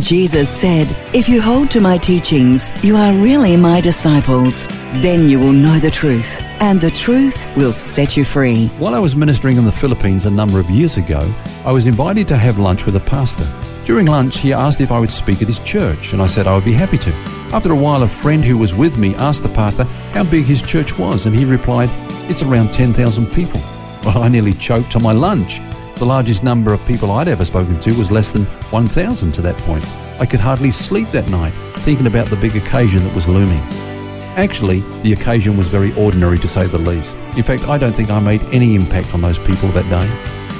Jesus said, If you hold to my teachings, you are really my disciples. Then you will know the truth, and the truth will set you free. While I was ministering in the Philippines a number of years ago, I was invited to have lunch with a pastor. During lunch, he asked if I would speak at his church, and I said I would be happy to. After a while, a friend who was with me asked the pastor how big his church was, and he replied, It's around 10,000 people. Well, I nearly choked on my lunch. The largest number of people I'd ever spoken to was less than 1,000 to that point. I could hardly sleep that night, thinking about the big occasion that was looming. Actually, the occasion was very ordinary to say the least. In fact, I don't think I made any impact on those people that day.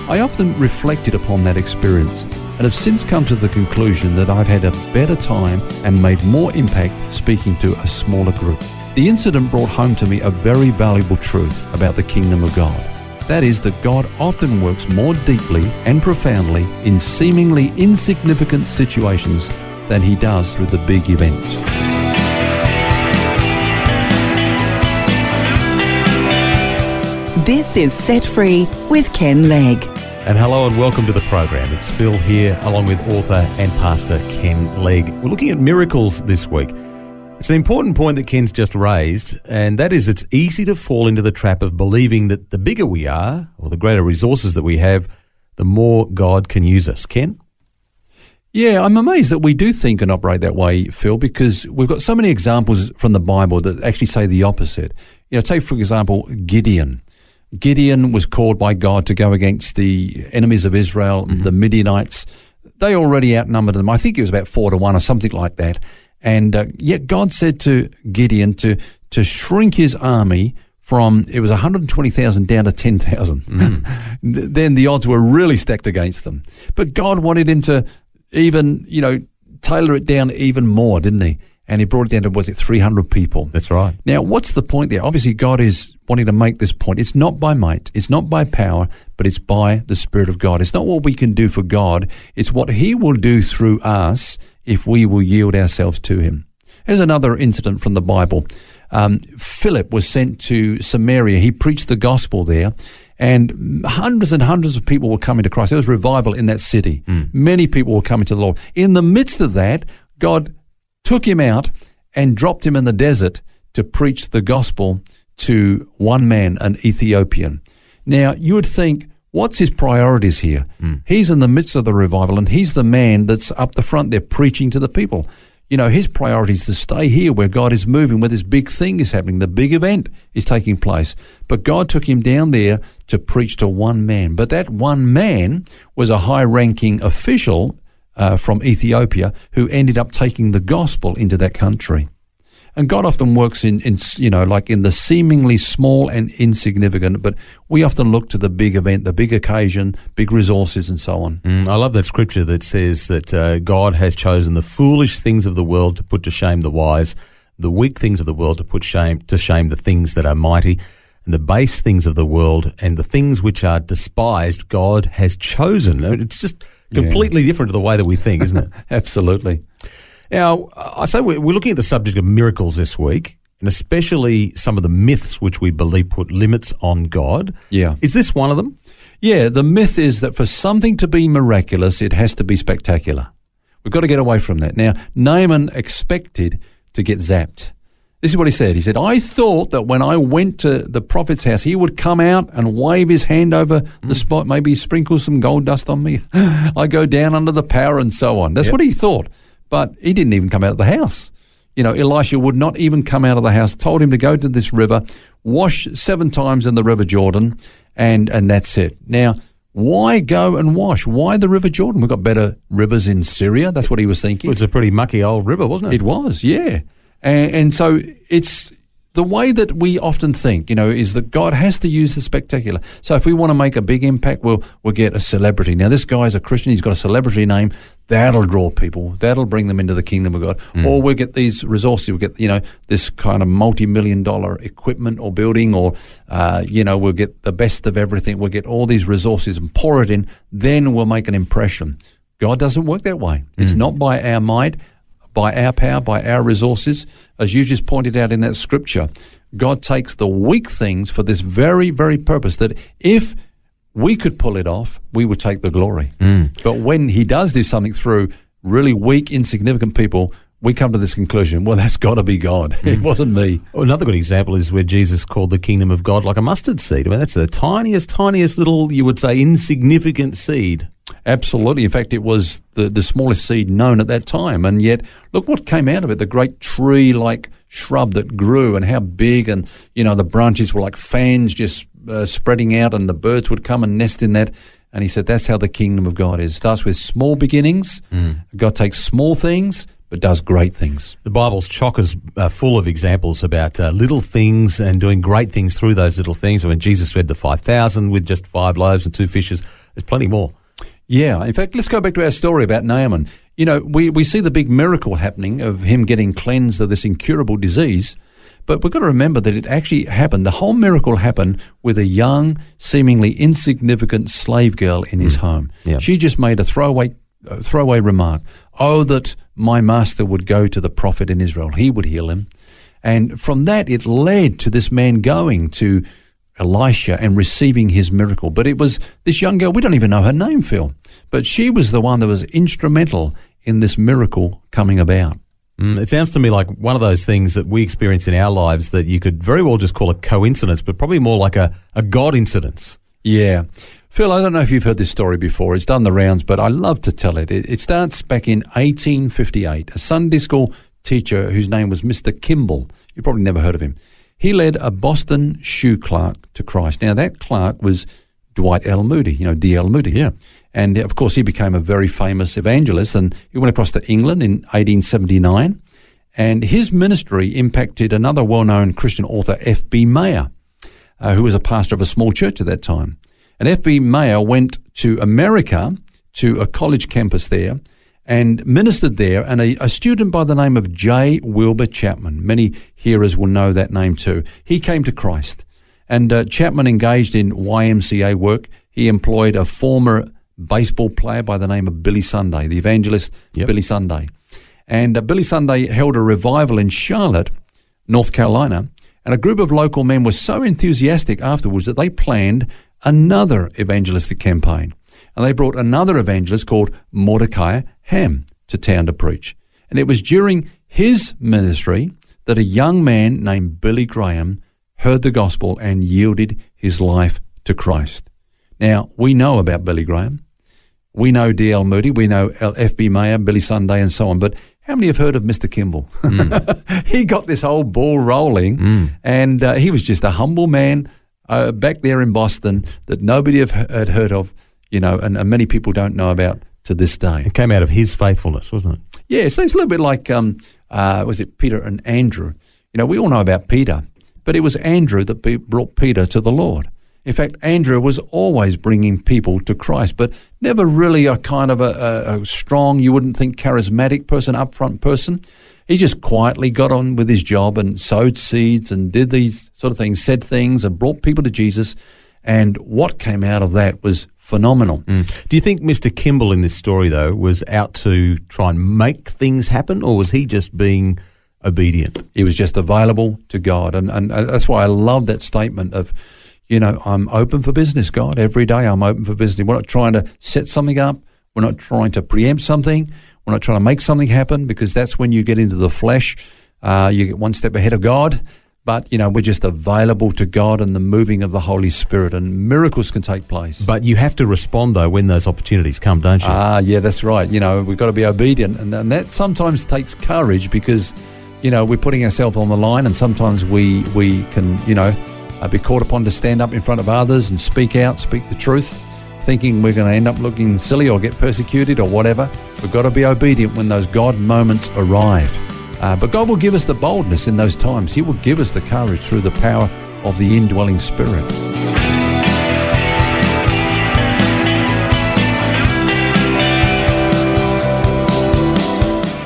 I often reflected upon that experience and have since come to the conclusion that I've had a better time and made more impact speaking to a smaller group. The incident brought home to me a very valuable truth about the kingdom of God. That is, that God often works more deeply and profoundly in seemingly insignificant situations than he does through the big events. This is Set Free with Ken Legg. And hello and welcome to the program. It's Phil here, along with author and pastor Ken Legg. We're looking at miracles this week. It's an important point that Ken's just raised, and that is it's easy to fall into the trap of believing that the bigger we are, or the greater resources that we have, the more God can use us. Ken? Yeah, I'm amazed that we do think and operate that way, Phil, because we've got so many examples from the Bible that actually say the opposite. You know, take for example Gideon. Gideon was called by God to go against the enemies of Israel, mm-hmm. the Midianites. They already outnumbered them. I think it was about four to one or something like that. And uh, yet God said to Gideon to to shrink his army from it was 120,000 down to 10,000. Mm. then the odds were really stacked against them. But God wanted him to even, you know, tailor it down even more, didn't he? And he brought it down to, was it 300 people? That's right. Now, what's the point there? Obviously, God is wanting to make this point. It's not by might, it's not by power, but it's by the Spirit of God. It's not what we can do for God, it's what He will do through us if we will yield ourselves to Him. Here's another incident from the Bible. Um, Philip was sent to Samaria. He preached the gospel there, and hundreds and hundreds of people were coming to Christ. There was revival in that city. Mm. Many people were coming to the Lord. In the midst of that, God took him out and dropped him in the desert to preach the gospel to one man, an Ethiopian. Now, you would think, what's his priorities here? Mm. He's in the midst of the revival and he's the man that's up the front there preaching to the people. You know, his priority is to stay here where God is moving, where this big thing is happening, the big event is taking place. But God took him down there to preach to one man. But that one man was a high ranking official uh, from Ethiopia who ended up taking the gospel into that country. And God often works in, in, you know, like in the seemingly small and insignificant, but we often look to the big event, the big occasion, big resources, and so on. Mm, I love that scripture that says that uh, God has chosen the foolish things of the world to put to shame the wise, the weak things of the world to put shame to shame the things that are mighty, and the base things of the world and the things which are despised. God has chosen. It's just completely yeah. different to the way that we think, isn't it? Absolutely. Now, I say we're looking at the subject of miracles this week, and especially some of the myths which we believe put limits on God. Yeah. Is this one of them? Yeah, the myth is that for something to be miraculous, it has to be spectacular. We've got to get away from that. Now, Naaman expected to get zapped. This is what he said. He said, I thought that when I went to the prophet's house, he would come out and wave his hand over mm. the spot, maybe sprinkle some gold dust on me. I go down under the power and so on. That's yep. what he thought. But he didn't even come out of the house. You know, Elisha would not even come out of the house, told him to go to this river, wash seven times in the River Jordan, and, and that's it. Now, why go and wash? Why the River Jordan? We've got better rivers in Syria. That's what he was thinking. It's a pretty mucky old river, wasn't it? It was, yeah. And, and so it's the way that we often think, you know, is that God has to use the spectacular. So if we want to make a big impact, we'll we'll get a celebrity. Now this guy's a Christian; he's got a celebrity name. That'll draw people. That'll bring them into the kingdom of God. Or we'll get these resources. We'll get you know this kind of multi-million dollar equipment or building, or uh, you know we'll get the best of everything. We'll get all these resources and pour it in. Then we'll make an impression. God doesn't work that way. It's not by our might by our power, by our resources. As you just pointed out in that scripture, God takes the weak things for this very, very purpose that if we could pull it off, we would take the glory. Hmm. But when He does do something through really weak, insignificant people, we come to this conclusion well, that's got to be God. It hmm. wasn't me. Oh, another good example is where Jesus called the kingdom of God like a mustard seed. I mean, that's the tiniest, tiniest little, you would say, insignificant seed. Absolutely. In fact, it was the, the smallest seed known at that time. And yet, look what came out of it the great tree like shrub that grew, and how big, and, you know, the branches were like fans just uh, spreading out, and the birds would come and nest in that. And he said, that's how the kingdom of God is. It starts with small beginnings. God takes small things, but does great things. The Bible's chock is uh, full of examples about uh, little things and doing great things through those little things. I mean, Jesus fed the 5,000 with just five loaves and two fishes. There's plenty more. Yeah, in fact, let's go back to our story about Naaman. You know, we, we see the big miracle happening of him getting cleansed of this incurable disease, but we've got to remember that it actually happened. The whole miracle happened with a young, seemingly insignificant slave girl in his home. Yeah. She just made a throwaway uh, throwaway remark. Oh, that my master would go to the prophet in Israel; he would heal him. And from that, it led to this man going to Elisha and receiving his miracle. But it was this young girl, we don't even know her name, Phil, but she was the one that was instrumental in this miracle coming about. Mm, it sounds to me like one of those things that we experience in our lives that you could very well just call a coincidence, but probably more like a, a God incidence. Yeah. Phil, I don't know if you've heard this story before. It's done the rounds, but I love to tell it. It, it starts back in 1858. A Sunday school teacher whose name was Mr. Kimball, you probably never heard of him, he led a Boston shoe clerk to Christ. Now, that clerk was Dwight L. Moody, you know, D.L. Moody. Yeah. And of course, he became a very famous evangelist and he went across to England in 1879. And his ministry impacted another well known Christian author, F.B. Meyer, uh, who was a pastor of a small church at that time. And F.B. Meyer went to America to a college campus there and ministered there. And a, a student by the name of J. Wilbur Chapman, many hearers will know that name too, he came to Christ. And uh, Chapman engaged in YMCA work. He employed a former baseball player by the name of Billy Sunday, the evangelist Yep. Billy Sunday. And uh, Billy Sunday held a revival in Charlotte, North Carolina, and a group of local men were so enthusiastic afterwards that they planned another evangelistic campaign. And they brought another evangelist called Mordecai Ham to town to preach. And it was during his ministry that a young man named Billy Graham heard the gospel and yielded his life to Christ. Now, we know about Billy Graham. We know D.L. Moody, we know F.B. Meyer, Billy Sunday, and so on. But how many have heard of Mr. Kimball? he got this whole ball rolling, and uh, he was just a humble man uh, back there in Boston that nobody have, had heard of, you know, and, and many people don't know about to this day. It came out of his faithfulness, wasn't it? Yeah, so it's a little bit like, um, uh, was it Peter and Andrew? You know, we all know about Peter, but it was Andrew that be- brought Peter to the Lord. In fact, Andrew was always bringing people to Christ, but never really a kind of a, a, a strong, you wouldn't think, charismatic person, upfront person. He just quietly got on with his job and sowed seeds and did these sort of things, said things and brought people to Jesus. And what came out of that was phenomenal. Do you think Mr. Kimball in this story, though, was out to try and make things happen, or was he just being obedient? He was just available to God. And, and uh, that's why I love that statement of, you know, I'm open for business, God. Every day I'm open for business. We're not trying to set something up. We're not trying to preempt something. We're not trying to make something happen because that's when you get into the flesh. Uh, you get one step ahead of God. But, you know, we're just available to God and the moving of the Holy Spirit, and miracles can take place. But you have to respond, though, when those opportunities come, don't you? Ah, yeah, that's right. You know, we've got to be obedient. And, and that sometimes takes courage because, you know, we're putting ourselves on the line and sometimes we, we can, you know, uh, be called upon to stand up in front of others and speak out, speak the truth, thinking we're going to end up looking silly or get persecuted or whatever. We've got to be obedient when those God moments arrive. Uh, but God will give us the boldness in those times. He will give us the courage through the power of the indwelling Spirit.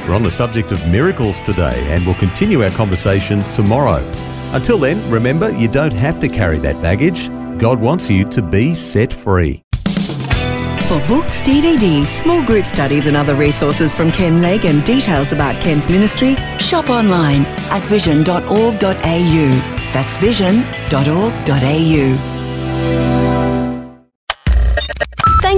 We're on the subject of miracles today and we'll continue our conversation tomorrow. Until then, remember you don't have to carry that baggage. God wants you to be set free. For books, DVDs, small group studies, and other resources from Ken Legg and details about Ken's ministry, shop online at vision.org.au. That's vision.org.au.